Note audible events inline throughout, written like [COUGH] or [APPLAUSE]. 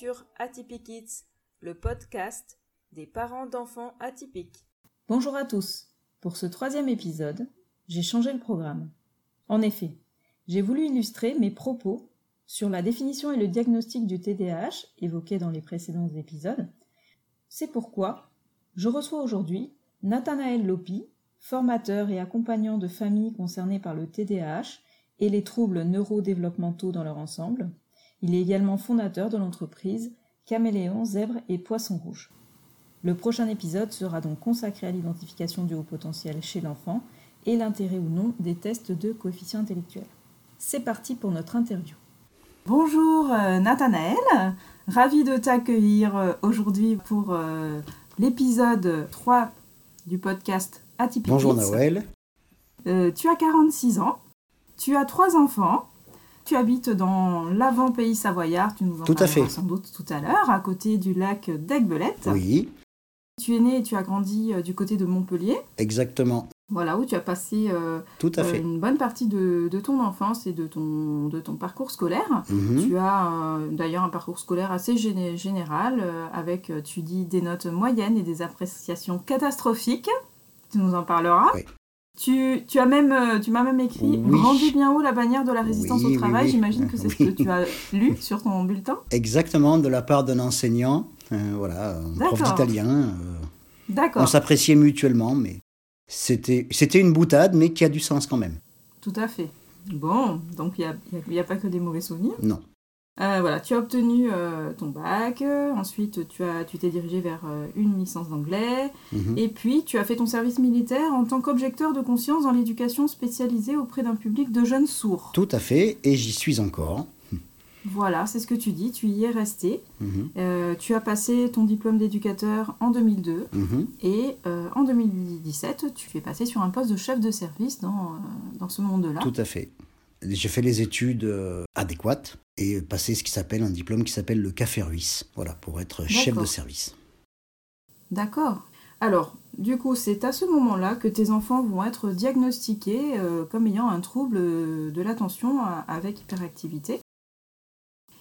sur Atypique Kids, le podcast des parents d'enfants atypiques. Bonjour à tous. Pour ce troisième épisode, j'ai changé le programme. En effet, j'ai voulu illustrer mes propos sur la définition et le diagnostic du TDAH évoqué dans les précédents épisodes. C'est pourquoi je reçois aujourd'hui Nathanaël Lopi, formateur et accompagnant de familles concernées par le TDAH et les troubles neurodéveloppementaux dans leur ensemble, il est également fondateur de l'entreprise Caméléon, Zèbre et Poisson Rouge. Le prochain épisode sera donc consacré à l'identification du haut potentiel chez l'enfant et l'intérêt ou non des tests de coefficient intellectuel. C'est parti pour notre interview. Bonjour euh, Nathanaël, ravi de t'accueillir euh, aujourd'hui pour euh, l'épisode 3 du podcast Atypique. Bonjour Noël. tu as 46 ans, tu as trois enfants tu habites dans l'avant-pays savoyard, tu nous en tout parleras sans doute tout à l'heure, à côté du lac d'Aigbelette. Oui. Tu es né et tu as grandi euh, du côté de Montpellier. Exactement. Voilà, où tu as passé euh, tout à euh, fait. une bonne partie de, ton enfance et de ton, de ton parcours scolaire. Mhm. Tu as d'ailleurs un parcours scolaire assez général, avec, tu dis, des notes moyennes et des appréciations catastrophiques. Tu nous en parleras. Oui. Tu, tu, as même, euh, tu m'as même écrit oui. bien haut la bannière de la résistance au travail. J'imagine que c'est ce que tu as lu [LAUGHS] sur ton bulletin. Exactement, de la part d'un enseignant, euh, voilà, un prof d'italien. Euh, D'accord. On s'appréciait mutuellement, mais c'était une boutade, mais qui a du sens quand même. Tout à fait. Bon, donc il n'y a, a, pas que des mauvais souvenirs. Non. Euh, voilà, tu as obtenu euh, ton bac, ensuite tu as, tu t'es dirigé vers euh, une licence d'anglais, Mhm. et puis tu as fait ton service militaire en tant qu'objecteur de conscience dans l'éducation spécialisée auprès d'un public de jeunes sourds. Tout à fait, et j'y suis encore. Voilà, c'est ce que tu dis, tu y es resté. Mhm. tu as passé ton diplôme d'éducateur en 2002, Mhm. et en 2017, tu es passé sur un poste de chef de service dans, dans ce monde-là. Tout à fait. J'ai fait les études adéquates et passé ce qui s'appelle un diplôme qui s'appelle le Café Ruisse, voilà, pour être chef de service. D'accord. Alors, du coup, c'est à ce moment-là que tes enfants vont être diagnostiqués euh, comme ayant un trouble de l'attention avec hyperactivité.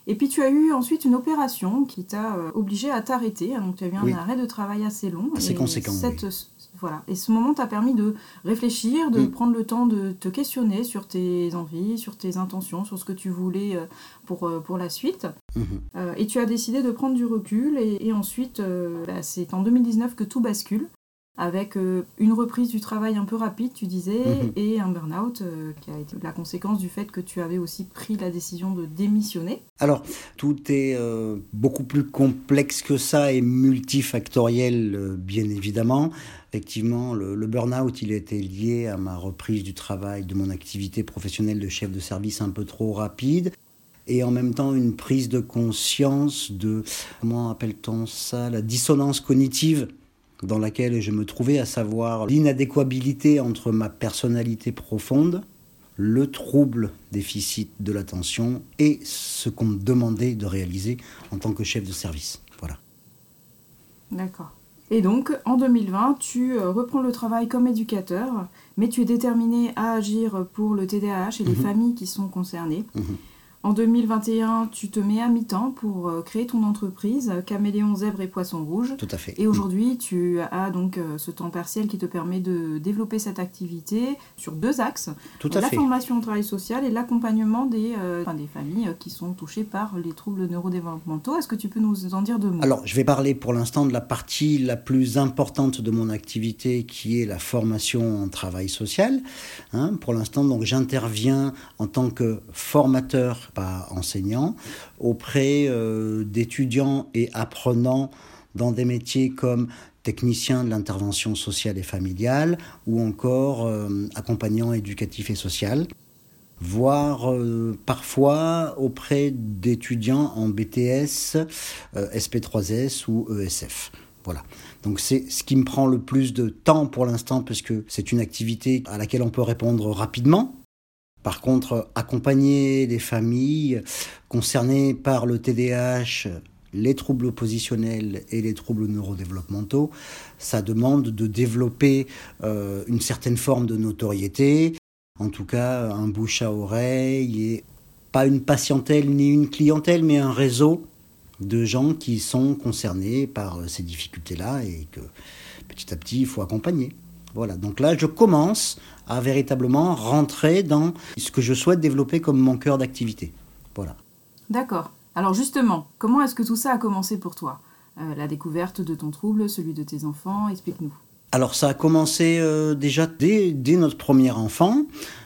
Et puis tu as eu ensuite une opération qui t'a euh, obligé à t'arrêter, donc tu as eu un Oui. arrêt de travail assez long. Assez et conséquent, cette- oui. Voilà. Et ce moment t'a permis de réfléchir, de Mm. prendre le temps de te questionner sur tes envies, sur tes intentions, sur ce que tu voulais euh, pour, euh, pour la suite. Mhm. Euh, et tu as décidé de prendre du recul et, et ensuite, euh, bah, c'est en 2019 que tout bascule avec euh, une reprise du travail un peu rapide, tu disais, Mhm. et un burn-out qui a été la conséquence du fait que tu avais aussi pris la décision de démissionner. Alors, tout est beaucoup plus complexe que ça et multifactoriel, bien évidemment. Effectivement, le, burn-out, il était lié à ma reprise du travail, de mon activité professionnelle de chef de service un peu trop rapide. Et en même temps, une prise de conscience de, comment appelle-t-on ça, la dissonance cognitive dans laquelle je me trouvais, à savoir l'inadéquabilité entre ma personnalité profonde, le trouble déficit de l'attention et ce qu'on me demandait de réaliser en tant que chef de service. Voilà. D'accord. Et donc, en 2020, tu euh, reprends le travail comme éducateur, mais tu es déterminé à agir pour le TDAH et les Mhm. familles qui sont concernées. Mhm. En 2021, tu te mets à mi-temps pour euh, créer ton entreprise, Caméléon, Zèbre et Poisson Rouge. Tout à fait. Et aujourd'hui, tu as donc euh, ce temps partiel qui te permet de développer cette activité sur deux axes. Tout à la fait. formation au travail social et l'accompagnement des, euh, enfin, des familles euh, qui sont touchées par les troubles neurodéveloppementaux. Est-ce que tu peux nous en dire deux mots? Alors, je vais parler pour l'instant de la partie la plus importante de mon activité, qui est la formation en travail social. Hein, pour l'instant, donc, j'interviens en tant que formateur, pas enseignant, auprès euh, d'étudiants et apprenants dans des métiers comme technicien de l'intervention sociale et familiale ou encore euh, accompagnant éducatif et social voire euh, parfois auprès d'étudiants en BTS, euh, SP3S ou ESF. Voilà. Donc c'est ce qui me prend le plus de temps pour l'instant parce que c'est une activité à laquelle on peut répondre rapidement. Par contre, accompagner les familles concernées par le TDAH, les troubles oppositionnels et les troubles neurodéveloppementaux, ça demande de développer euh, une certaine forme de notoriété, en tout cas un bouche à oreille et pas une patientèle ni une clientèle, mais un réseau de gens qui sont concernés par ces difficultés-là et que petit à petit, il faut accompagner. Voilà, donc là, je commence à véritablement rentrer dans ce que je souhaite développer comme mon cœur d'activité. Voilà. D'accord. Alors justement, comment est-ce que tout ça a commencé pour toi? Euh, La découverte de ton trouble, celui de tes enfants, explique-nous. Alors ça a commencé euh, déjà dès, notre premier enfant.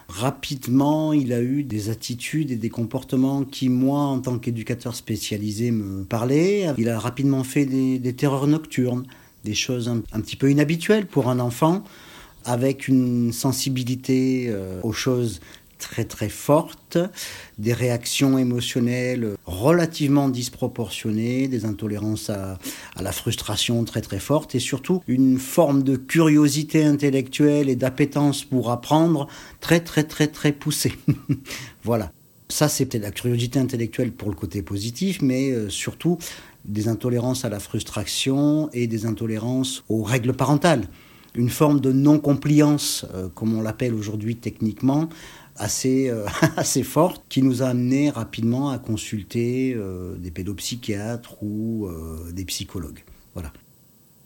Rapidement, il a eu des attitudes et des comportements qui, moi, en tant qu'éducateur spécialisé, me parlaient. Il a rapidement fait des, terreurs nocturnes, des choses un, petit peu inhabituelles pour un enfant, avec une sensibilité euh, aux choses très très fortes, des réactions émotionnelles relativement disproportionnées, des intolérances à, la frustration très très fortes et surtout une forme de curiosité intellectuelle et d'appétence pour apprendre très très très très poussée. [LAUGHS] voilà. Ça, c'était la curiosité intellectuelle pour le côté positif, mais euh, surtout des intolérances à la frustration et des intolérances aux règles parentales. Une forme de non-compliance, euh, comme on l'appelle aujourd'hui techniquement, assez, euh, [LAUGHS] assez forte qui nous a amené rapidement à consulter euh, des pédopsychiatres ou des psychologues. Voilà.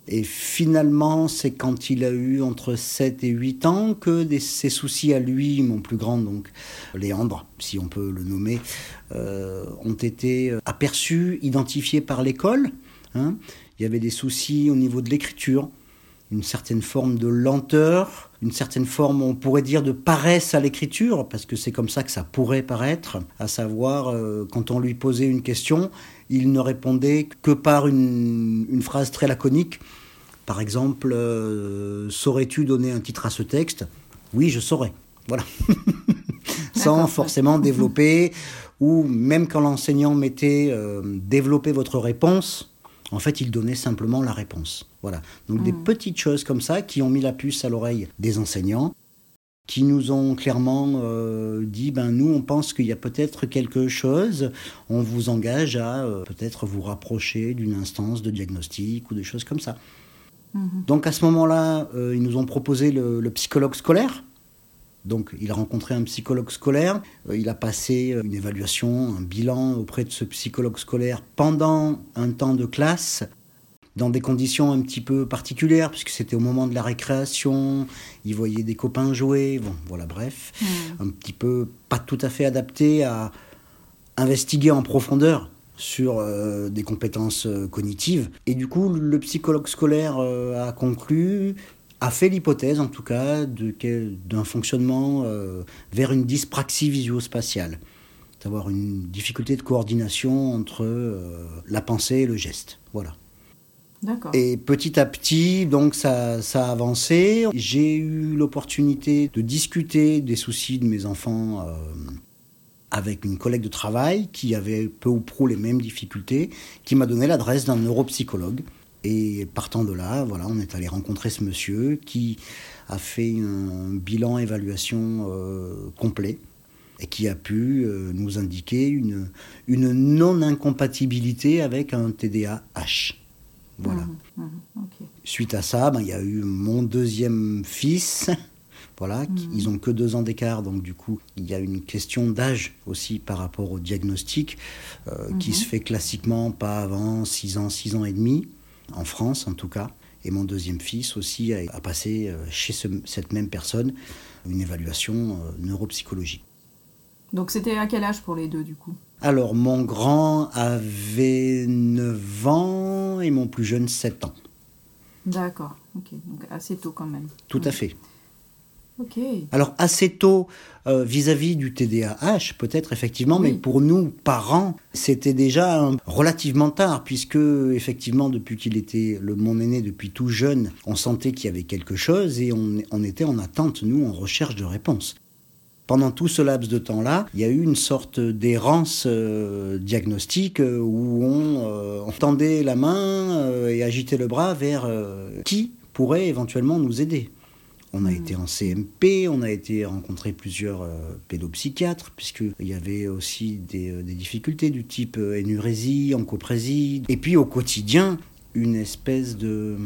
Et finalement, c'est quand il a eu entre 7 et 8 ans que ses soucis à lui, mon plus grand, donc Léandre, si on peut le nommer, ont été aperçus, identifiés par l'école. Hein. Il y avait des soucis au niveau de l'écriture, une certaine forme de lenteur, une certaine forme, on pourrait dire, de paresse à l'écriture, parce que c'est comme ça que ça pourrait paraître, à savoir, euh, quand on lui posait une question, il ne répondait que par une, phrase très laconique. Par exemple, euh, saurais-tu donner un titre à ce texte? Oui, je saurais. Voilà. [LAUGHS] Sans forcément développer, ou même quand l'enseignant mettait euh, développer votre réponse, en fait, il donnait simplement la réponse. Voilà. Donc des hmm. petites choses comme ça qui ont mis la puce à l'oreille des enseignants, qui nous ont clairement euh, dit ben nous on pense qu'il y a peut-être quelque chose, on vous engage à euh, peut-être vous rapprocher d'une instance de diagnostic ou des choses comme ça. Hmm. Donc à ce moment-là, euh, ils nous ont proposé le psychologue scolaire donc il a rencontré un psychologue scolaire, euh, il a passé euh, une évaluation, un bilan auprès de ce psychologue scolaire pendant un temps de classe, dans des conditions un petit peu particulières, puisque c'était au moment de la récréation, il voyait des copains jouer, bon voilà bref, hmm. un petit peu pas tout à fait adapté à investiguer en profondeur sur euh, des compétences cognitives. Et du coup, le psychologue scolaire a conclu a fait l'hypothèse, en tout cas, d'un fonctionnement euh, vers une dyspraxie visio-spatiale, d'avoir une difficulté de coordination entre euh, la pensée et le geste. Voilà. Et petit à petit, donc ça, ça a avancé. J'ai eu l'opportunité de discuter des soucis de mes enfants euh, avec une collègue de travail qui avait peu ou prou les mêmes difficultés, qui m'a donné l'adresse d'un neuropsychologue et partant de là, voilà, on est allé rencontrer ce monsieur qui a fait un bilan évaluation euh, complet et qui a pu euh, nous indiquer une, une non-incompatibilité avec un TDAH. Voilà. Mmh, mmh, Suite à ça, ben, il y a eu mon deuxième fils. Voilà, mmh. ils ont que deux ans d'écart, donc du coup, il y a une question d'âge aussi par rapport au diagnostic, euh, qui se fait classiquement pas avant 6 ans, 6 ans et demi en France en tout cas. Et mon deuxième fils aussi a, passé euh, chez cette même personne une évaluation euh, neuropsychologique. Donc c'était à quel âge pour les deux du coup? Alors mon grand avait 9 ans et mon plus jeune 7 ans. D'accord, ok, donc assez tôt quand même. Tout à fait. Alors assez tôt euh, vis-à-vis du TDAH, peut-être effectivement, mais pour nous, parents, c'était déjà relativement tard, puisque effectivement, depuis qu'il était le mon aîné, depuis tout jeune, on sentait qu'il y avait quelque chose et on, était en attente, nous, en recherche de réponses. Pendant tout ce laps de temps-là, il y a eu une sorte d'errance euh, diagnostique euh, où on, on, tendait la main et agitait le bras vers qui pourrait éventuellement nous aider. On a été en CMP, on a été rencontrer plusieurs euh, pédopsychiatres, puisqu'il y avait aussi des, euh, difficultés du type euh, énurésie, encoprésie. Et puis au quotidien, une espèce de,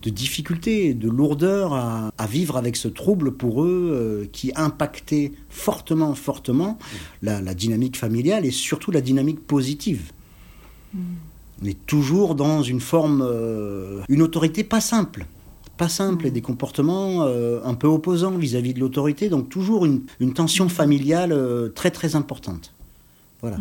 de difficulté, de lourdeur à, vivre avec ce trouble pour eux qui impactait fortement, fortement la, dynamique familiale et surtout la dynamique positive. On est toujours dans une forme, une autorité pas simple. Pas simple et des comportements euh, un peu opposants vis-à-vis de l'autorité, donc toujours une, une tension familiale euh, très très importante. Voilà.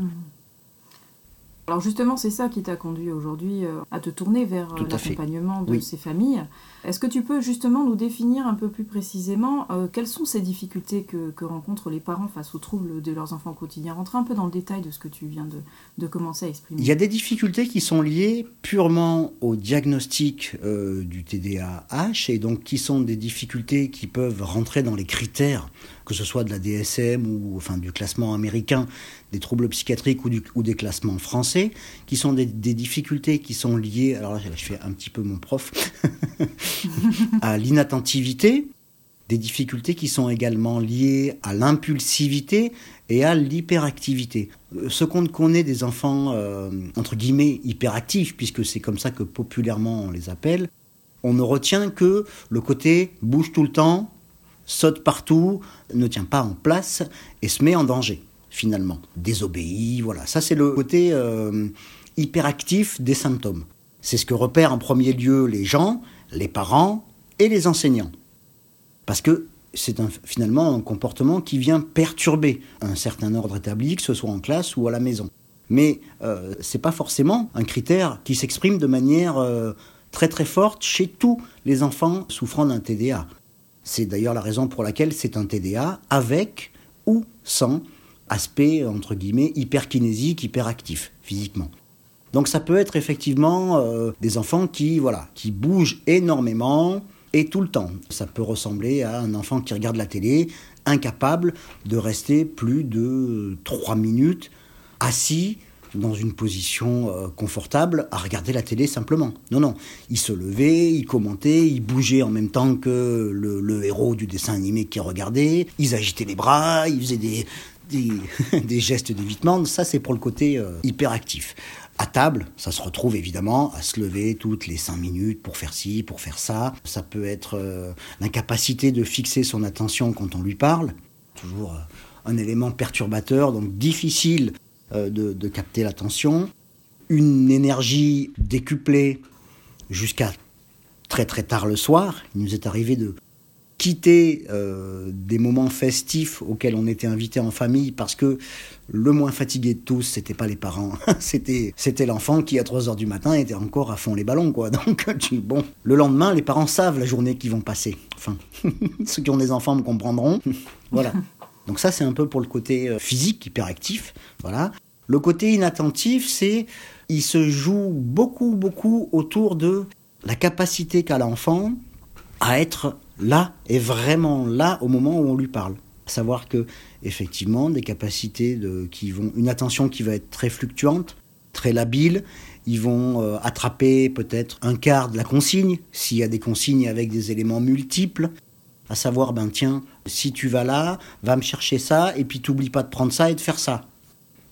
Alors justement, c'est ça qui t'a conduit aujourd'hui euh, à te tourner vers l'accompagnement de Oui. ces familles. Est-ce que tu peux justement nous définir un peu plus précisément euh, quelles sont ces difficultés que, que rencontrent les parents face aux troubles de leurs enfants au quotidien? Rentrer un peu dans le détail de ce que tu viens de, de commencer à exprimer. Il y a des difficultés qui sont liées purement au diagnostic euh, du TDAH et donc qui sont des difficultés qui peuvent rentrer dans les critères, que ce soit de la DSM ou enfin du classement américain des troubles psychiatriques ou, des classements français, qui sont des, des difficultés qui sont liées, alors là je fais un petit peu mon prof, [LAUGHS] à l'inattentivité, des difficultés qui sont également liées à l'impulsivité et à l'hyperactivité. Euh, Ce qu'on connaît des enfants, euh, entre guillemets, hyperactifs, puisque c'est comme ça que populairement on les appelle, on ne retient que le côté bouge tout le temps, saute partout, ne tient pas en place et se met en danger, finalement. Désobéit, voilà. Ça, c'est le côté euh, hyperactif des symptômes. C'est ce que repèrent en premier lieu les gens, les parents et les enseignants. Parce que c'est finalement un comportement qui vient perturber un certain ordre établi, que ce soit en classe ou à la maison. Mais euh, ce n'est pas forcément un critère qui s'exprime de manière euh, très très forte chez tous les enfants souffrant d'un TDA. C'est d'ailleurs la raison pour laquelle c'est un TDA avec ou sans aspect entre guillemets hyperkinésique, hyperactif physiquement. Donc ça peut être effectivement euh, des enfants qui voilà, qui bougent énormément et tout le temps. Ça peut ressembler à un enfant qui regarde la télé, incapable de rester plus de 3 minutes assis dans une position euh, confortable à regarder la télé simplement. Non, non. Il se levait, il commentait, il bougeait en même temps que le, héros du dessin animé qui regardait. Ils agitaient les bras, ils faisaient des, [LAUGHS] des, gestes d'évitement. Ça, c'est pour le côté euh, hyperactif. À table, ça se retrouve évidemment à se lever toutes les cinq minutes pour faire ci, pour faire ça. Ça peut être euh, l'incapacité de fixer son attention quand on lui parle. Toujours un élément perturbateur, donc difficile de, de capter l'attention. Une énergie décuplée jusqu'à très très tard le soir. Il nous est arrivé de quitter euh, des moments festifs auxquels on était invité en famille parce que le moins fatigué de tous, c'était pas les parents, [LAUGHS] c'était l'enfant qui à 3 heures du matin était encore à fond les ballons quoi. [LAUGHS] Donc bon, le lendemain, les parents savent la journée qu'ils vont passer. Enfin, [LAUGHS] ceux qui ont des enfants me comprendront. voilà. Donc ça c'est un peu pour le côté euh, physique hyperactif, voilà. Le côté inattentif, c'est il se joue beaucoup beaucoup autour de la capacité qu'a l'enfant à être là et vraiment là au moment où on lui parle. Savoir que effectivement des capacités qui vont une attention qui va être très fluctuante, très labile, ils vont euh, attraper peut-être un quart de la consigne s'il y a des consignes avec des éléments multiples. À savoir, ben tiens, si tu vas là, va me chercher ça, et puis t'oublies pas de prendre ça et de faire ça.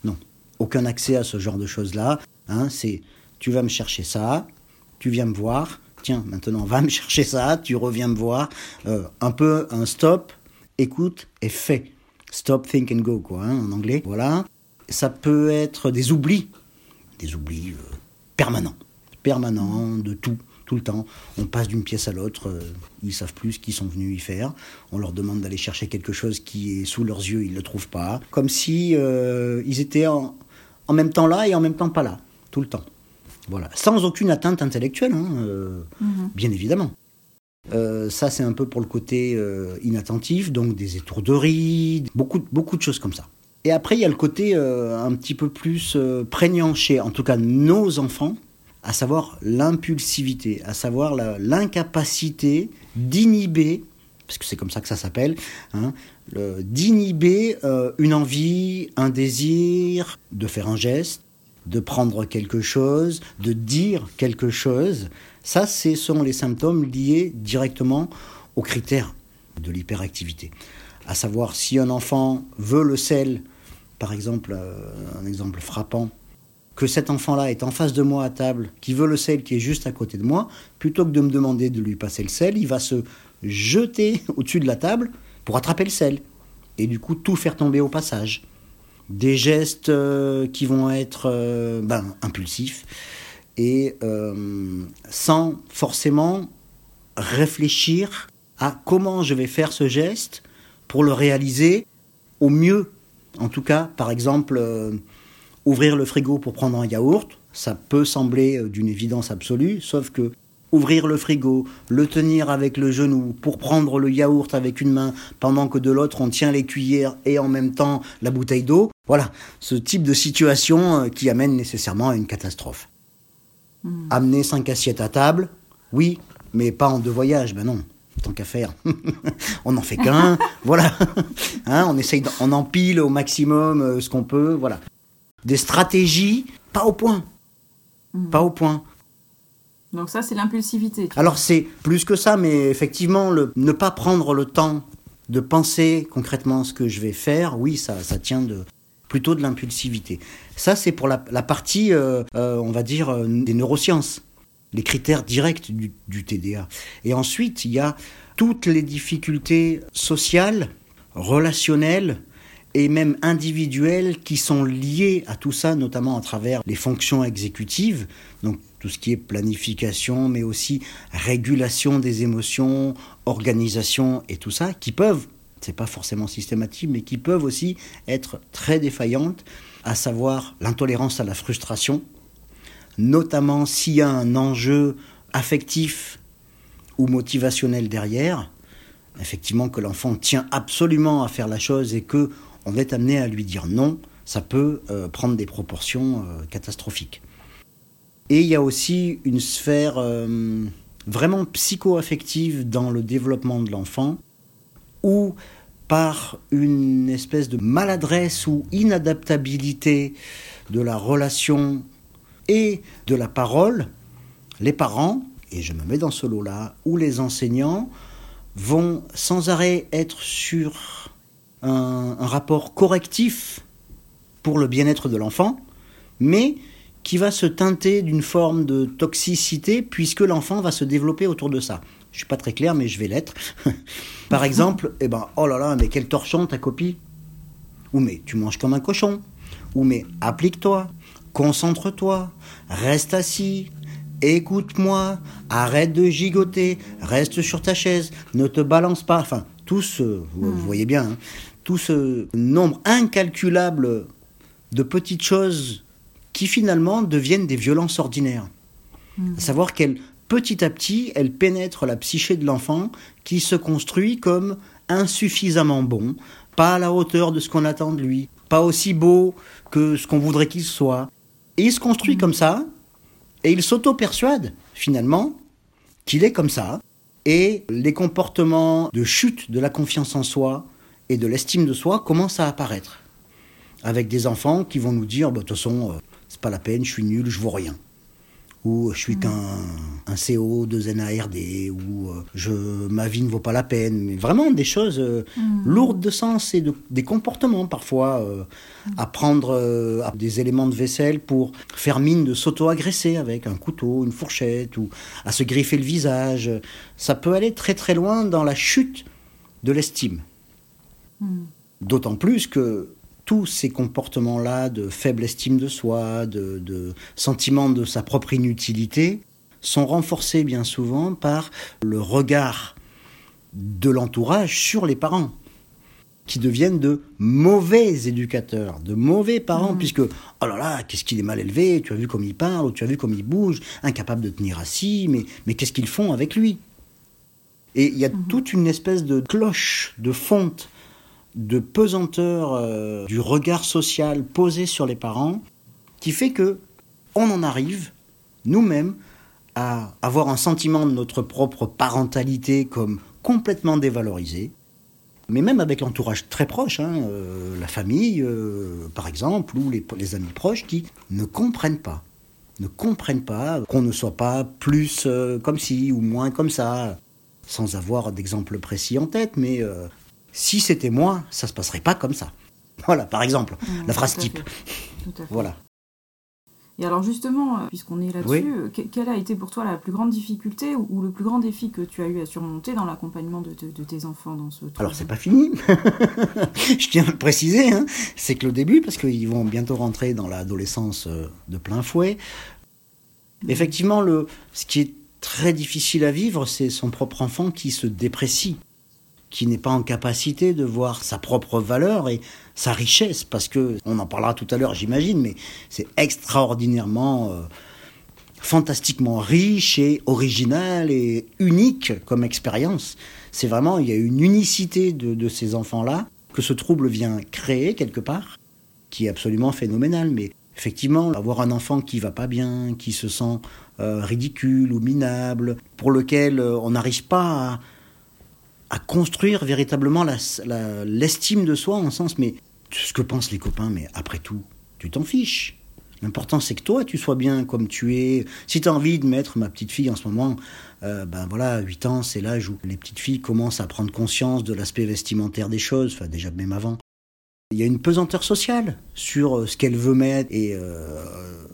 Non, aucun accès à ce genre de choses-là. Hein, c'est tu vas me chercher ça, tu viens me voir, tiens, maintenant va me [LAUGHS] chercher ça, tu reviens me voir. Euh, un peu un stop, écoute et fais. Stop, think and go, quoi, hein, en anglais. Voilà. Ça peut être des oublis, des oublis euh, permanents, permanents de tout, tout le temps. On passe d'une pièce à l'autre, euh, ils savent plus ce qu'ils sont venus y faire. On leur demande d'aller chercher quelque chose qui est sous leurs yeux, ils ne le trouvent pas. Comme si euh, ils étaient en, en même temps là et en même temps pas là, tout le temps. Voilà, sans aucune atteinte intellectuelle, hein, euh, bien évidemment. Euh, ça, c'est un peu pour le côté euh, inattentif, donc des étourderies, beaucoup, beaucoup de choses comme ça. Et après, il y a le côté euh, un petit peu plus prégnant chez, en tout cas, nos enfants, à savoir l'impulsivité, à savoir l'incapacité d'inhiber, parce que c'est comme ça que ça s'appelle, hein, d'inhiber euh, une envie, un désir, de faire un geste, de prendre quelque chose, de dire quelque chose. Ça, ce sont les symptômes liés directement aux critères de l'hyperactivité. À savoir, si un enfant veut le sel, par exemple, euh, un exemple frappant, que cet enfant-là est en face de moi à table, qui veut le sel qui est juste à côté de moi, plutôt que de me demander de lui passer le sel, il va se jeter [LAUGHS] au-dessus de la table pour attraper le sel. Et du coup, tout faire tomber au passage. des gestes euh, qui vont être euh, ben, impulsifs et euh, sans forcément réfléchir à comment je vais faire ce geste pour le réaliser au mieux. En tout cas, par exemple, ouvrir le frigo pour prendre un yaourt, ça peut sembler d'une évidence absolue, sauf que ouvrir le frigo, le tenir avec le genou pour prendre le yaourt avec une main pendant que de l'autre on tient les cuillères et en même temps la bouteille d'eau. Voilà, ce type de situation euh, qui amène nécessairement à une catastrophe. Hmm. Amener cinq assiettes à table, oui, mais pas en deux voyages, ben non, tant qu'à faire. [LAUGHS] on n'en fait qu'un, [LAUGHS] voilà. Hein, on essaye, on empile au maximum euh, ce qu'on peut, voilà. Des stratégies, pas au point. Hmm. Pas au point. Donc ça, c'est l'impulsivité. Alors c'est plus que ça, mais effectivement, le, ne pas prendre le temps de penser concrètement ce que je vais faire, oui, ça, ça tient de, plutôt de l'impulsivité. Ça, c'est pour la, partie, euh, euh, on va dire, euh, des neurosciences, les critères directs du, du, TDA. Et ensuite, il y a toutes les difficultés sociales, relationnelles, et même individuelles qui sont liées à tout ça, notamment à travers les fonctions exécutives, donc tout ce qui est planification, mais aussi régulation des émotions, organisation et tout ça, qui peuvent, c'est pas forcément systématique, mais qui peuvent aussi être très défaillantes, à savoir l'intolérance à la frustration, notamment s'il y a un enjeu affectif ou motivationnel derrière, effectivement que l'enfant tient absolument à faire la chose et que on est amené à lui dire non, ça peut euh, prendre des proportions euh, catastrophiques. Et il y a aussi une sphère euh, vraiment psycho-affective dans le développement de l'enfant, où par une espèce de maladresse ou inadaptabilité de la relation et de la parole, les parents, et je me mets dans ce lot-là, ou les enseignants, vont sans arrêt être sur un, un rapport correctif pour le bien-être de l'enfant, mais qui va se teinter d'une forme de toxicité puisque l'enfant va se développer autour de ça. Je suis pas très clair, mais je vais l'être. [LAUGHS] Par exemple, eh ben, oh là là, mais quel torchon ta copie Ou mais tu manges comme un cochon. Ou mais applique-toi, concentre-toi, reste assis, écoute-moi, arrête de gigoter, reste sur ta chaise, ne te balance pas. Enfin, tout ce, vous, hmm. voyez bien, hein, tout ce nombre incalculable de petites choses qui finalement deviennent des violences ordinaires. Hmm. À savoir qu'elles, petit à petit, elles pénètrent la psyché de l'enfant qui se construit comme insuffisamment bon, pas à la hauteur de ce qu'on attend de lui, pas aussi beau que ce qu'on voudrait qu'il soit. Et il se construit hmm. comme ça, et il s'auto-persuade, finalement, qu'il est comme ça, et les comportements de chute de la confiance en soi et de l'estime de soi commencent à apparaître. Avec des enfants qui vont nous dire, bah, de toute façon, euh, c'est pas la peine, je suis nul, je vaux rien. Ou je suis mm. qu'un un CO de NARD, ou euh, je, ma vie ne vaut pas la peine. Mais vraiment des choses euh, mm. lourdes de sens et de, des comportements parfois. Euh, à prendre des éléments de vaisselle pour faire mine de s'auto-agresser avec un couteau, une fourchette, ou à se griffer le visage. Ça peut aller très très loin dans la chute de l'estime. Mm. D'autant plus que tous ces comportements-là de faible estime de soi, de, sentiment de sa propre inutilité, sont renforcés bien souvent par le regard de l'entourage sur les parents, qui deviennent de mauvais éducateurs, de mauvais parents, mmh. puisque, oh là là, qu'est-ce qu'il est mal élevé, tu as vu comme il parle, ou tu as vu comme il bouge, incapable de tenir assis, mais, mais qu'est-ce qu'ils font avec lui? Et il y a mmh. toute une espèce de cloche, de fonte de pesanteur euh, du regard social posé sur les parents qui fait que on en arrive nous-mêmes à avoir un sentiment de notre propre parentalité comme complètement dévalorisé, mais même avec l'entourage très proche, hein, euh, la famille euh, par exemple, ou les, amis proches qui ne comprennent pas, ne comprennent pas qu'on ne soit pas plus comme ci ou moins comme ça, sans avoir d'exemple précis en tête, mais si c'était moi, ça se passerait pas comme ça. Voilà, par exemple, mmh, la phrase type. Voilà. Et alors justement, euh, puisqu'on est là-dessus, euh, quelle a été pour toi la plus grande difficulté ou, le plus grand défi que tu as eu à surmonter dans l'accompagnement de, tes enfants dans ce Alors c'est pas fini, [LAUGHS] je tiens à le préciser, hein. c'est que le début, parce qu'ils vont bientôt rentrer dans l'adolescence euh, de plein fouet. Effectivement, le, ce qui est très difficile à vivre, c'est son propre enfant qui se déprécie qui n'est pas en capacité de voir sa propre valeur et sa richesse, parce que, on en parlera tout à l'heure, j'imagine, mais c'est extraordinairement, euh, fantastiquement riche et original et unique comme expérience. C'est vraiment, il y a une unicité de, ces enfants-là que ce trouble vient créer quelque part, qui est absolument phénoménal, mais effectivement, avoir un enfant qui va pas bien, qui se sent euh, ridicule ou minable, pour lequel euh, on n'arrive pas à à construire véritablement l'estime de soi en sens, mais ce que pensent les copains, mais après tout, tu t'en fiches. L'important, c'est que toi, tu sois bien comme tu es. Si tu as envie de mettre ma petite fille en ce moment, euh, ben voilà, 8 ans, c'est l'âge où les petites filles commencent à prendre conscience de l'aspect vestimentaire des choses, enfin déjà même avant. Il y a une pesanteur sociale sur euh, ce qu'elle veut mettre et euh,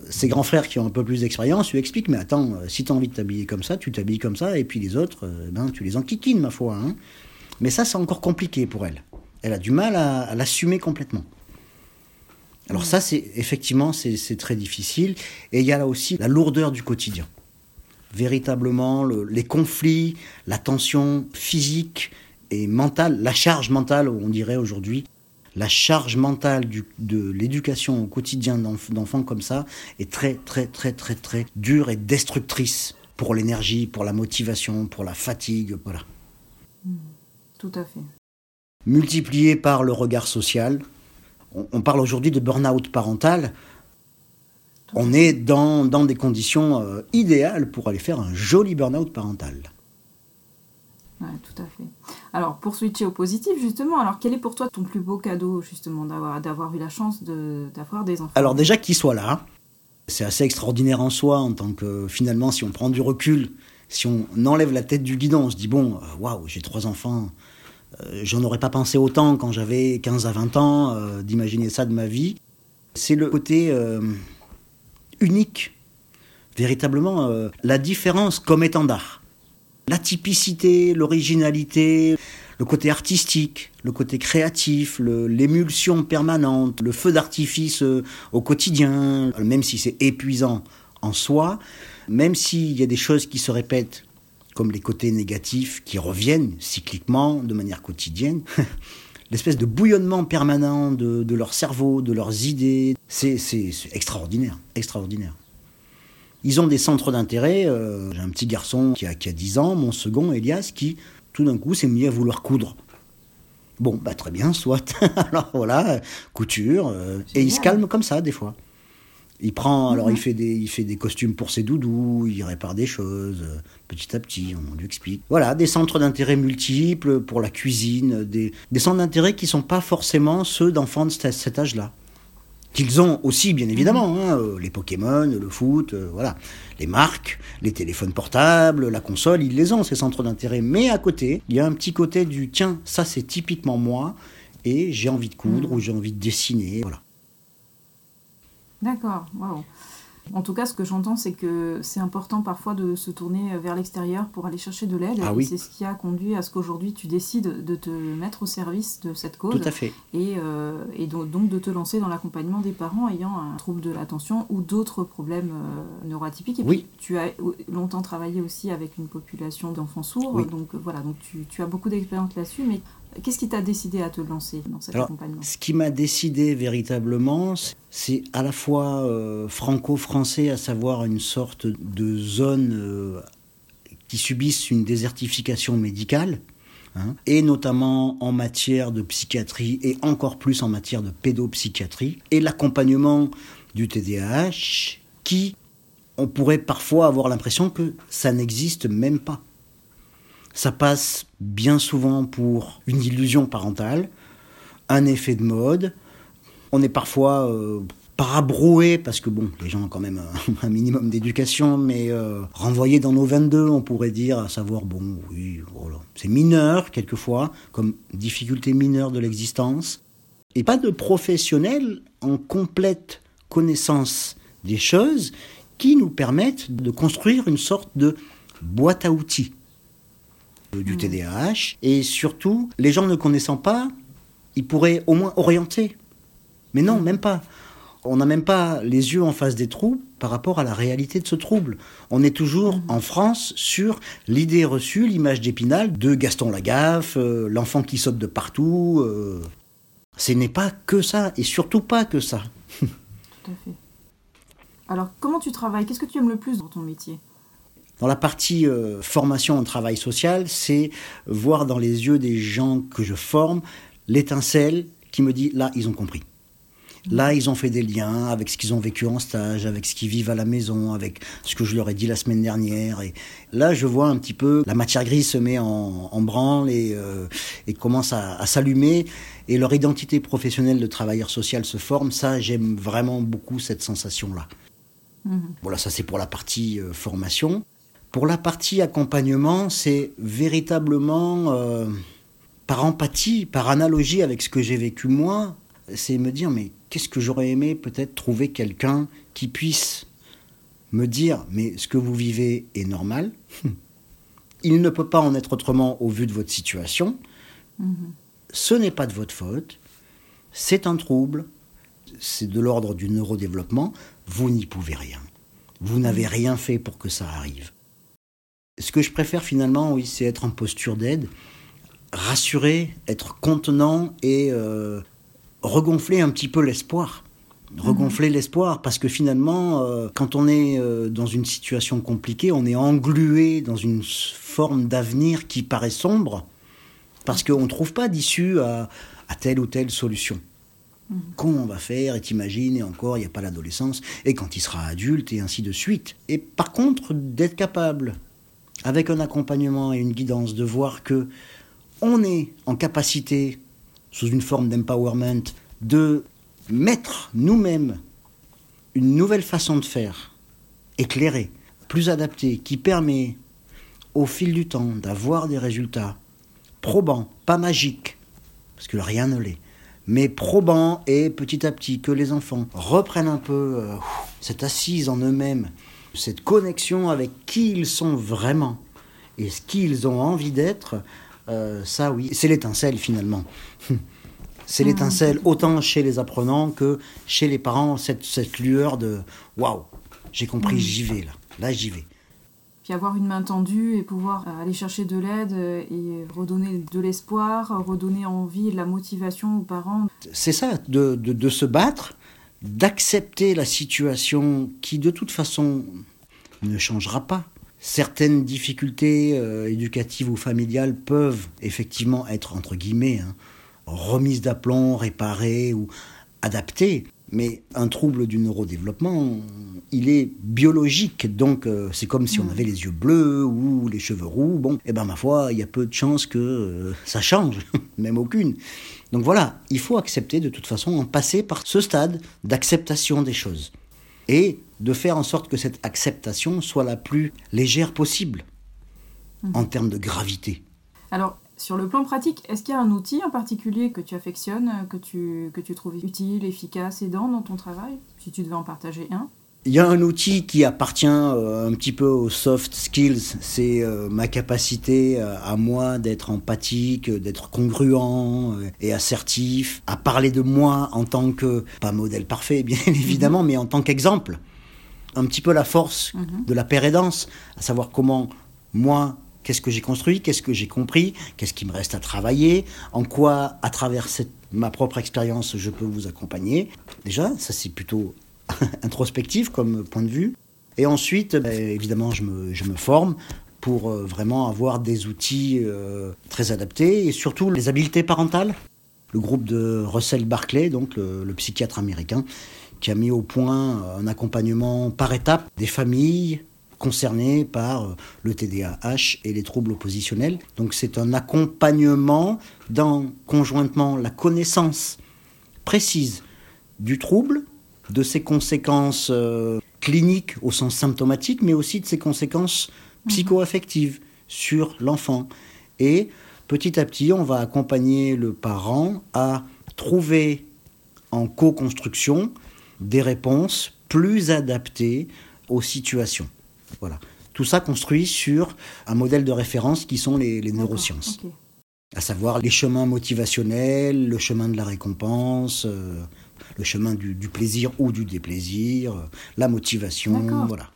ses grands frères qui ont un peu plus d'expérience lui expliquent, mais attends, euh, si tu as envie de t'habiller comme ça, tu t'habilles comme ça, et puis les autres, ben, tu les enquiquines, ma foi. Hein. Mais ça, c'est encore compliqué pour elle. Elle a du mal à, l'assumer complètement. Alors ça, c'est effectivement, c'est très difficile. Et il y a là aussi la lourdeur du quotidien. Véritablement, les conflits, la tension physique et mentale, la charge mentale, on dirait aujourd'hui, la charge mentale de l'éducation au quotidien d'enfants comme ça est très, très, très, très, très dure et destructrice pour l'énergie, pour la motivation, pour la fatigue, voilà. Mmh. tout à fait. Multiplié par le regard social, on, parle aujourd'hui de burn-out parental. on est dans, dans, des conditions euh, idéales pour aller faire un joli burn-out parental. Tout à fait. Alors, pour switcher au positif, justement, alors quel est pour toi ton plus beau cadeau, justement, d'avoir eu la chance d'avoir des enfants? Alors, déjà qu'ils soient là, c'est assez extraordinaire en soi, en tant que, finalement, si on prend du recul, si on enlève la tête du guidon, on se dit, bon, euh, waouh, j'ai trois enfants, euh, j'en aurais pas pensé autant quand j'avais 15 à 20 ans, euh, d'imaginer ça de ma vie. C'est le côté unique, véritablement, la différence comme étendard l'atypicité, l'originalité, le côté artistique, le côté créatif, l'émulsion permanente, le feu d'artifice euh, au quotidien, même si c'est épuisant en soi, même s'il y a des choses qui se répètent, comme les côtés négatifs qui reviennent cycliquement, de manière quotidienne, [LAUGHS] l'espèce de bouillonnement permanent de, leur cerveau, de leurs idées, c'est extraordinaire, extraordinaire. Ils ont des centres d'intérêt. Euh, j'ai un petit garçon qui a, qui a 10 ans, mon second, Elias, qui tout d'un coup s'est mis à vouloir coudre. Bon, bah très bien, soit. [LAUGHS] alors voilà, couture. Euh, et il se calme comme ça, des fois. Il prend, alors il, mhm. fait des, il fait des costumes pour ses doudous, il répare des choses, euh, petit à petit, on lui explique. Voilà, des centres d'intérêt multiples pour la cuisine, des, des centres d'intérêt qui ne sont pas forcément ceux d'enfants de cet âge-là qu'ils ont aussi bien évidemment, hein, euh, les Pokémon, le foot, euh, voilà, les marques, les téléphones portables, la console, ils les ont ces centres d'intérêt. Mais à côté, il y a un petit côté du tiens, ça c'est typiquement moi et j'ai envie de coudre mm. ou j'ai envie de dessiner, voilà. D'accord, waouh. En tout cas, ce que j'entends, c'est que c'est important parfois de se tourner vers l'extérieur pour aller chercher de l'aide. Ah et c'est ce qui a conduit à ce qu'aujourd'hui tu décides de te mettre au service de cette cause. Tout à fait. Et, euh, et donc, de te lancer dans l'accompagnement des parents ayant un trouble de l'attention ou d'autres problèmes euh, neuroatypiques. Et oui. puis tu as longtemps travaillé aussi avec une population d'enfants sourds. Donc voilà, donc tu, tu as beaucoup d'expérience là-dessus. Mais Qu'est-ce qui t'a décidé à te lancer dans cet accompagnement Ce qui m'a décidé véritablement, c'est à la fois euh, franco-français, à savoir une sorte de zone euh, qui subissent une désertification médicale, hein, et notamment en matière de psychiatrie et encore plus en matière de pédopsychiatrie, et l'accompagnement du TDAH, qui, on pourrait parfois avoir l'impression que ça n'existe même pas. Ça passe bien souvent pour une illusion parentale, un effet de mode. On est parfois euh, parabroué, parce que bon, les gens ont quand même [LAUGHS] un, minimum d'éducation, mais euh, renvoyé dans nos 22, on pourrait dire, à savoir, bon, oui, voilà. C'est mineur, quelquefois, comme difficulté mineure de l'existence. Et pas de professionnels en complète connaissance des choses qui nous permettent de construire une sorte de boîte à outils du TDAH. Mmh. Et surtout, les gens ne connaissant pas, ils pourraient au moins orienter. Mais non, mmh. même pas. On n'a même pas les yeux en face des troubles par rapport à la réalité de ce trouble. On est toujours mmh. en France sur l'idée reçue, l'image d'Épinal de Gaston Lagaffe, euh, l'enfant qui saute de partout. Euh. Ce n'est pas que ça, et surtout pas que ça. Tout à fait. Alors, comment tu travailles? Qu'est-ce que tu aimes le plus dans ton métier? Dans la partie euh, formation en travail social, c'est voir dans les yeux des gens que je forme l'étincelle qui me dit là, ils ont compris. Là, ils ont fait des liens avec ce qu'ils ont vécu en stage, avec ce qu'ils vivent à la maison, avec ce que je leur ai dit la semaine dernière. Et là, je vois un petit peu la matière grise se met en, branle et, euh, et commence à, à s'allumer. Et leur identité professionnelle de travailleur social se forme. Ça, j'aime vraiment beaucoup cette sensation-là. Mmh. Voilà, ça c'est pour la partie euh, formation. Pour la partie accompagnement, c'est véritablement euh, par empathie, par analogie avec ce que j'ai vécu moi, c'est me dire mais qu'est-ce que j'aurais aimé peut-être trouver quelqu'un qui puisse me dire mais ce que vous vivez est normal. [LAUGHS] Il ne peut pas en être autrement au vu de votre situation. Mm-hmm. Ce n'est pas de votre faute. C'est un trouble. C'est de l'ordre du neurodéveloppement. Vous n'y pouvez rien. Vous n'avez mm-hmm. rien fait pour que ça arrive. Ce que je préfère finalement, oui, c'est être en posture d'aide, rassurer, être contenant et euh, regonfler un petit peu l'espoir. Regonfler mhm. l'espoir, parce que finalement, euh, quand on est euh, dans une situation compliquée, on est englué dans une forme d'avenir qui paraît sombre, parce qu'on ne trouve pas d'issue à, telle ou telle solution. Mhm. Comment on va faire Et t'imagines, et encore, il n'y a pas l'adolescence, et quand il sera adulte, et ainsi de suite. Et par contre, d'être capable avec un accompagnement et une guidance, de voir que on est en capacité, sous une forme d'empowerment, de mettre nous-mêmes une nouvelle façon de faire, éclairée, plus adaptée, qui permet au fil du temps d'avoir des résultats probants, pas magiques, parce que rien ne l'est, mais probants et petit à petit que les enfants reprennent un peu euh, cette assise en eux-mêmes cette connexion avec qui ils sont vraiment et ce qu'ils ont envie d'être, euh, ça oui, c'est l'étincelle finalement. [LAUGHS] c'est l'étincelle autant chez les apprenants que chez les parents, cette, cette lueur de waouh, j'ai compris, j'y vais là, là j'y vais. Puis avoir une main tendue et pouvoir euh, aller chercher de l'aide euh, et redonner de l'espoir, redonner envie de la motivation aux parents. C'est ça, de, de, de se battre d'accepter la situation qui de toute façon ne changera pas. Certaines difficultés euh, éducatives ou familiales peuvent effectivement être, entre guillemets, hein, remises d'aplomb, réparées ou adaptées. Mais un trouble du neurodéveloppement, il est biologique, donc euh, c'est comme si on avait les yeux bleus ou les cheveux roux. Bon, et eh ben ma foi, il y a peu de chances que euh, ça change, [LAUGHS] même aucune. Donc voilà, il faut accepter de toute façon, en passer par ce stade d'acceptation des choses. Et de faire en sorte que cette acceptation soit la plus légère possible mmh. en termes de gravité. Alors, sur le plan pratique, est-ce qu'il y a un outil en particulier que tu affectionnes, que tu, que tu trouves utile, efficace, aidant dans ton travail? Si tu devais en partager un il y a un outil qui appartient euh, un petit peu aux soft skills, c'est euh, ma capacité euh, à moi d'être empathique, d'être congruent et assertif, à parler de moi en tant que, pas modèle parfait bien [LAUGHS] évidemment, mais en tant qu'exemple. Un petit peu la force mhm. de la pérédance, à savoir comment moi, qu'est-ce que j'ai construit, qu'est-ce que j'ai compris, qu'est-ce qui me reste à travailler, en quoi, à travers cette, ma propre expérience, je peux vous accompagner. Déjà, ça c'est plutôt [LAUGHS] introspectif comme point de vue. Et ensuite, ben, évidemment, je me, je me, forme pour euh, vraiment avoir des outils euh, très adaptés et surtout les habiletés parentales. Le groupe de Russell Barclay, donc le, psychiatre américain, qui a mis au point un accompagnement par étapes des familles concernées par euh, le TDAH et les troubles oppositionnels. Donc c'est un accompagnement dans conjointement la connaissance précise du trouble, de ses conséquences euh, cliniques au sens symptomatique, mais aussi de ses conséquences psychoaffectives sur l'enfant. Et petit à petit, on va accompagner le parent à trouver en co-construction des réponses plus adaptées aux situations. Voilà. Tout ça construit sur un modèle de référence qui sont les, neurosciences. À savoir les chemins motivationnels, le chemin de la récompense, euh, le chemin du, plaisir ou du déplaisir, la motivation, voilà.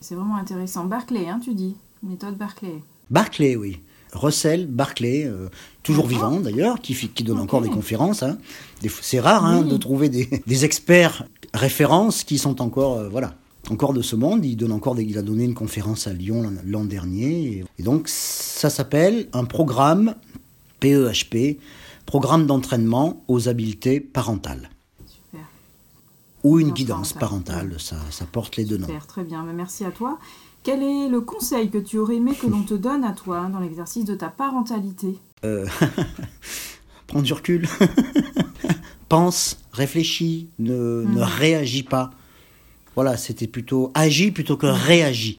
C'est vraiment intéressant. Barclay, hein, tu dis Méthode Barclay. Barclay, oui. Russell Barclay, euh, toujours vivant d'ailleurs, qui, qui donne encore des conférences. Hein. C'est rare hein, de trouver des, experts références qui sont encore, euh, voilà, encore de ce monde. Il, donne encore il a donné une conférence à Lyon l'an dernier. Et, donc ça s'appelle un programme PEHP, programme d'entraînement aux habiletés parentales. Super. Ou une guidance parentale, ça, ça porte les deux noms. Super, très bien, merci à toi. Quel est le conseil que tu aurais aimé que l'on te donne à toi hein, dans l'exercice de ta parentalité? Euh, [LAUGHS] Prends du recul. [LAUGHS] Pense, réfléchis, ne, ne hmm. réagis pas. Voilà, c'était plutôt agis plutôt que réagis.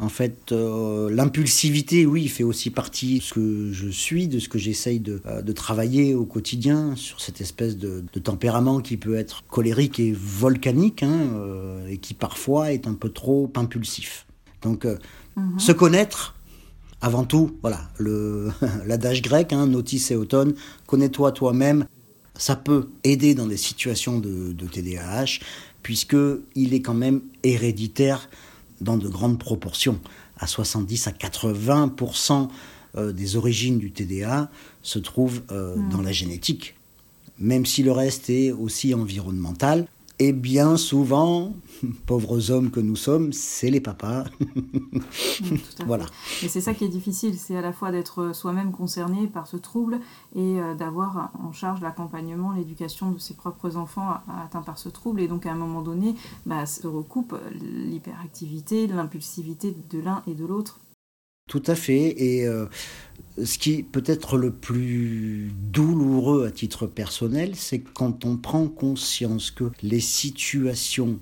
En fait, euh, l'impulsivité, oui, fait aussi partie de ce que je suis, de ce que j'essaye de, euh, de, travailler au quotidien, sur cette espèce de, de, tempérament qui peut être colérique et volcanique, hein, euh, et qui parfois est un peu trop impulsif. Donc, mhm. se connaître, avant tout, voilà, [LAUGHS] l'adage grec, hein, notice et automne, connais-toi toi-même, ça peut aider dans des situations de, de TDAH, puisqu'il est quand même héréditaire dans de grandes proportions. À 70 à 80% euh, des origines du TDA se trouvent euh, hmm. dans la génétique. Même si le reste est aussi environnemental, et bien souvent, [LAUGHS] pauvres hommes que nous sommes, c'est les papas. [LAUGHS] voilà. Et c'est ça qui est difficile, c'est à la fois d'être soi-même concerné par ce trouble et euh, d'avoir en charge l'accompagnement, l'éducation de ses propres enfants atteints par ce trouble. Et donc à un moment donné, bah, se recoupe l'hyperactivité, l'impulsivité de l'un et de l'autre. Tout à fait. Et euh, ce qui peut être le plus douloureux à titre personnel, c'est quand on prend conscience que les situations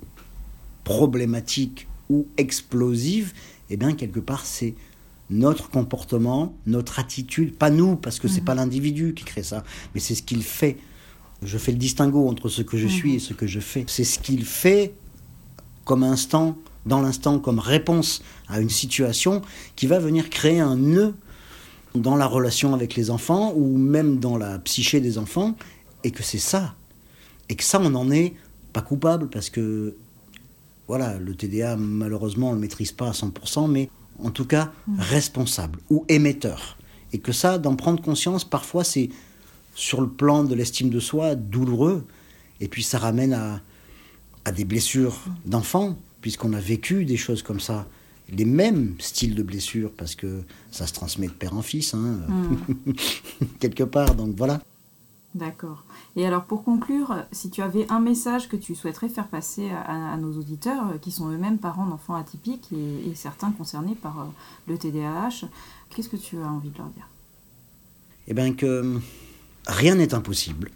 problématiques ou explosives, eh bien, quelque part, c'est notre comportement, notre attitude, pas nous, parce que c'est mhm. pas l'individu qui crée ça, mais c'est ce qu'il fait. Je fais le distinguo entre ce que je suis mhm. et ce que je fais. C'est ce qu'il fait comme instant, dans l'instant, comme réponse à une situation qui va venir créer un nœud dans la relation avec les enfants ou même dans la psyché des enfants, et que c'est ça. Et que ça, on n'en est pas coupable parce que, voilà, le TDA, malheureusement, on ne le maîtrise pas à 100%, mais en tout cas, mm. responsable ou émetteur. Et que ça, d'en prendre conscience, parfois, c'est sur le plan de l'estime de soi douloureux. Et puis, ça ramène à, à des blessures d'enfants, puisqu'on a vécu des choses comme ça les mêmes styles de blessures parce que ça se transmet de père en fils, hein, hmm. [LAUGHS] quelque part. Donc voilà. D'accord. Et alors pour conclure, si tu avais un message que tu souhaiterais faire passer à, nos auditeurs euh, qui sont eux-mêmes parents d'enfants atypiques et, certains concernés par euh, le TDAH, qu'est-ce que tu as envie de leur dire? Eh bien que rien n'est impossible.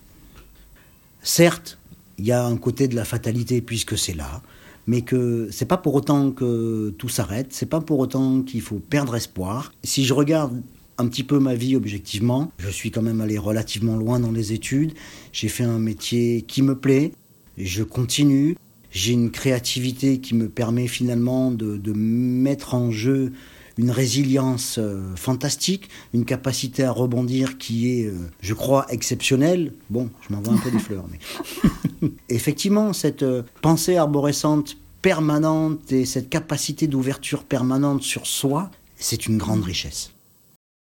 Certes, il y a un côté de la fatalité puisque c'est là mais que c'est pas pour autant que tout s'arrête, c'est pas pour autant qu'il faut perdre espoir. Si je regarde un petit peu ma vie objectivement, je suis quand même allé relativement loin dans les études, j'ai fait un métier qui me plaît, je continue, j'ai une créativité qui me permet finalement de, de mettre en jeu une résilience euh, fantastique, une capacité à rebondir qui est, euh, je crois, exceptionnelle. Bon, je m'envoie un peu des fleurs, mais [LAUGHS] effectivement, cette euh, pensée arborescente permanente et cette capacité d'ouverture permanente sur soi, c'est une grande richesse.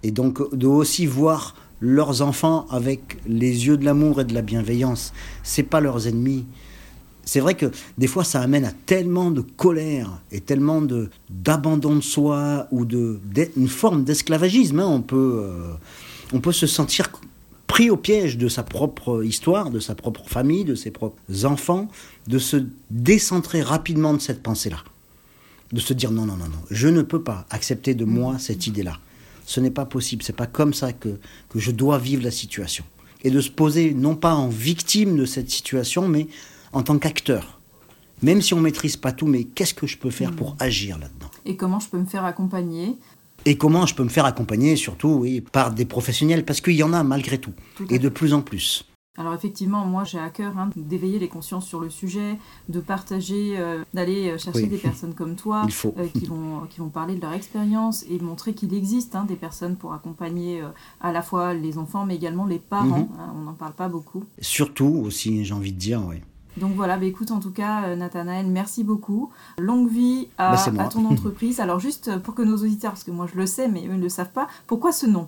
Et donc de aussi voir leurs enfants avec les yeux de l'amour et de la bienveillance, c'est pas leurs ennemis, c'est vrai que des fois, ça amène à tellement de colère et tellement de d'abandon de soi ou de une forme d'esclavagisme. Hein. On peut euh, on peut se sentir pris au piège de sa propre histoire, de sa propre famille, de ses propres enfants, de se décentrer rapidement de cette pensée-là, de se dire non non non non, je ne peux pas accepter de moi cette idée-là. Ce n'est pas possible. C'est pas comme ça que que je dois vivre la situation. Et de se poser non pas en victime de cette situation, mais en tant qu'acteur. Même si on ne maîtrise pas tout, mais qu'est-ce que je peux faire pour hmm. agir là-dedans? Et comment je peux me faire accompagner? Et comment je peux me faire accompagner, surtout, oui, par des professionnels, parce qu'il y en a malgré tout, et de plus en plus. Alors effectivement, moi j'ai à cœur hein, d'éveiller les consciences sur le sujet, de partager, euh, d'aller euh, chercher des personnes comme toi [LAUGHS] euh, qui, vont, qui vont parler de leur expérience et montrer qu'il existe hein, des personnes pour accompagner à la fois les enfants mais également les parents. Mhm. Hein, on n'en parle pas beaucoup. Surtout aussi, j'ai envie de dire, oui. Donc voilà, bah écoute, en tout cas, Nathanaël, merci beaucoup. Longue vie à, bah, à ton [LAUGHS] entreprise. Alors juste pour que nos auditeurs, parce que moi je le sais, mais eux ne le savent pas, pourquoi ce nom?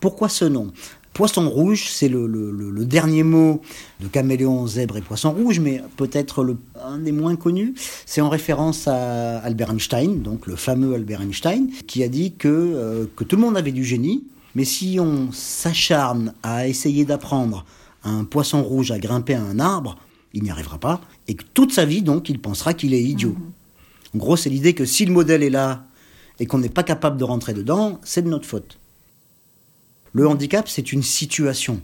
Pourquoi ce nom? Poisson rouge, c'est le, dernier mot de caméléon, zèbre et poisson rouge, mais peut-être un des moins connus. C'est en référence à Albert Einstein, donc le fameux Albert Einstein, qui a dit que, euh, que tout le monde avait du génie, mais si on s'acharne à essayer d'apprendre un poisson rouge à grimper à un arbre, il n'y arrivera pas, et que toute sa vie, donc, il pensera qu'il est idiot. En gros, c'est l'idée que si le modèle est là et qu'on n'est pas capable de rentrer dedans, c'est de notre faute. Le handicap, c'est une situation.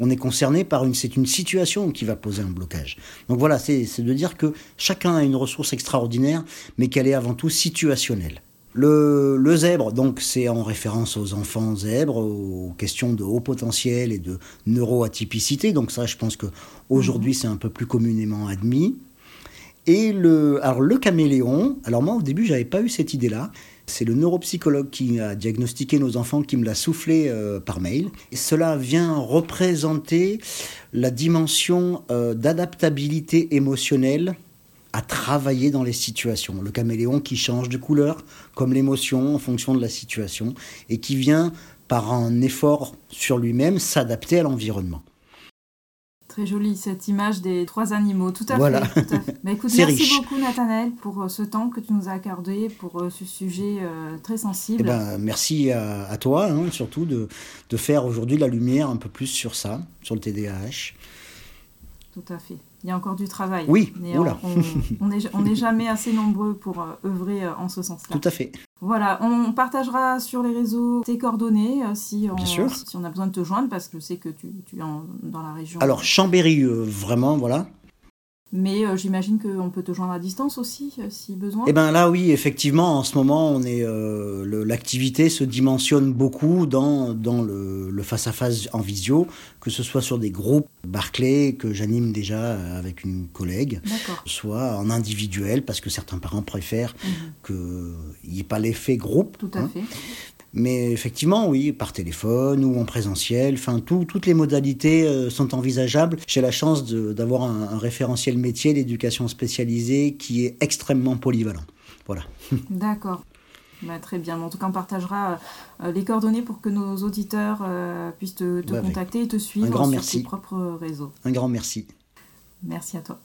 On est concerné par une, c'est une situation qui va poser un blocage. Donc voilà, c'est de dire que chacun a une ressource extraordinaire, mais qu'elle est avant tout situationnelle. Le, zèbre, donc, c'est en référence aux enfants zèbres, aux questions de haut potentiel et de neuroatypicité. Donc ça, je pense que aujourd'hui, c'est un peu plus communément admis. Et le, alors le caméléon, alors moi au début, j'avais pas eu cette idée-là. C'est le neuropsychologue qui a diagnostiqué nos enfants qui me l'a soufflé euh, par mail. Et cela vient représenter la dimension euh, d'adaptabilité émotionnelle à travailler dans les situations. Le caméléon qui change de couleur, comme l'émotion en fonction de la situation, et qui vient, par un effort sur lui-même, s'adapter à l'environnement. Très jolie cette image des trois animaux, tout à fait. [LAUGHS] Bah, merci beaucoup Nathanaël pour euh, ce temps que tu nous as accordé pour euh, ce sujet euh, très sensible. Eh ben, merci à, toi hein, surtout de, de faire aujourd'hui la lumière un peu plus sur ça, sur le TDAH. Tout à fait. Il y a encore du travail. Oui, on n'est [LAUGHS] on jamais assez nombreux pour œuvrer en ce sens-là. Tout à fait. Voilà, on partagera sur les réseaux tes coordonnées si, on, si on a besoin de te joindre, parce que je sais que tu, tu es dans la région. Alors, Chambéry, vraiment, voilà. Mais euh, j'imagine qu'on peut te joindre à distance aussi, euh, si besoin. Eh bien là, oui, effectivement, en ce moment, on est euh, l'activité se dimensionne beaucoup dans, dans le face-à-face en visio, que ce soit sur des groupes Barclay que j'anime déjà avec une collègue, soit en individuel, parce que certains parents préfèrent mhm. qu'il n'y ait pas l'effet groupe. Tout à hein. fait. Mais effectivement, oui, par téléphone ou en présentiel, enfin, toutes les modalités euh, sont envisageables. J'ai la chance d'avoir un, référentiel métier d'éducation spécialisée qui est extrêmement polyvalent. Voilà. [LAUGHS] D'accord. Bah, très bien. En tout cas, on partagera euh, les coordonnées pour que nos auditeurs euh, puissent te, bah, contacter et te suivre sur tes propres réseaux. Un grand merci. Merci à toi.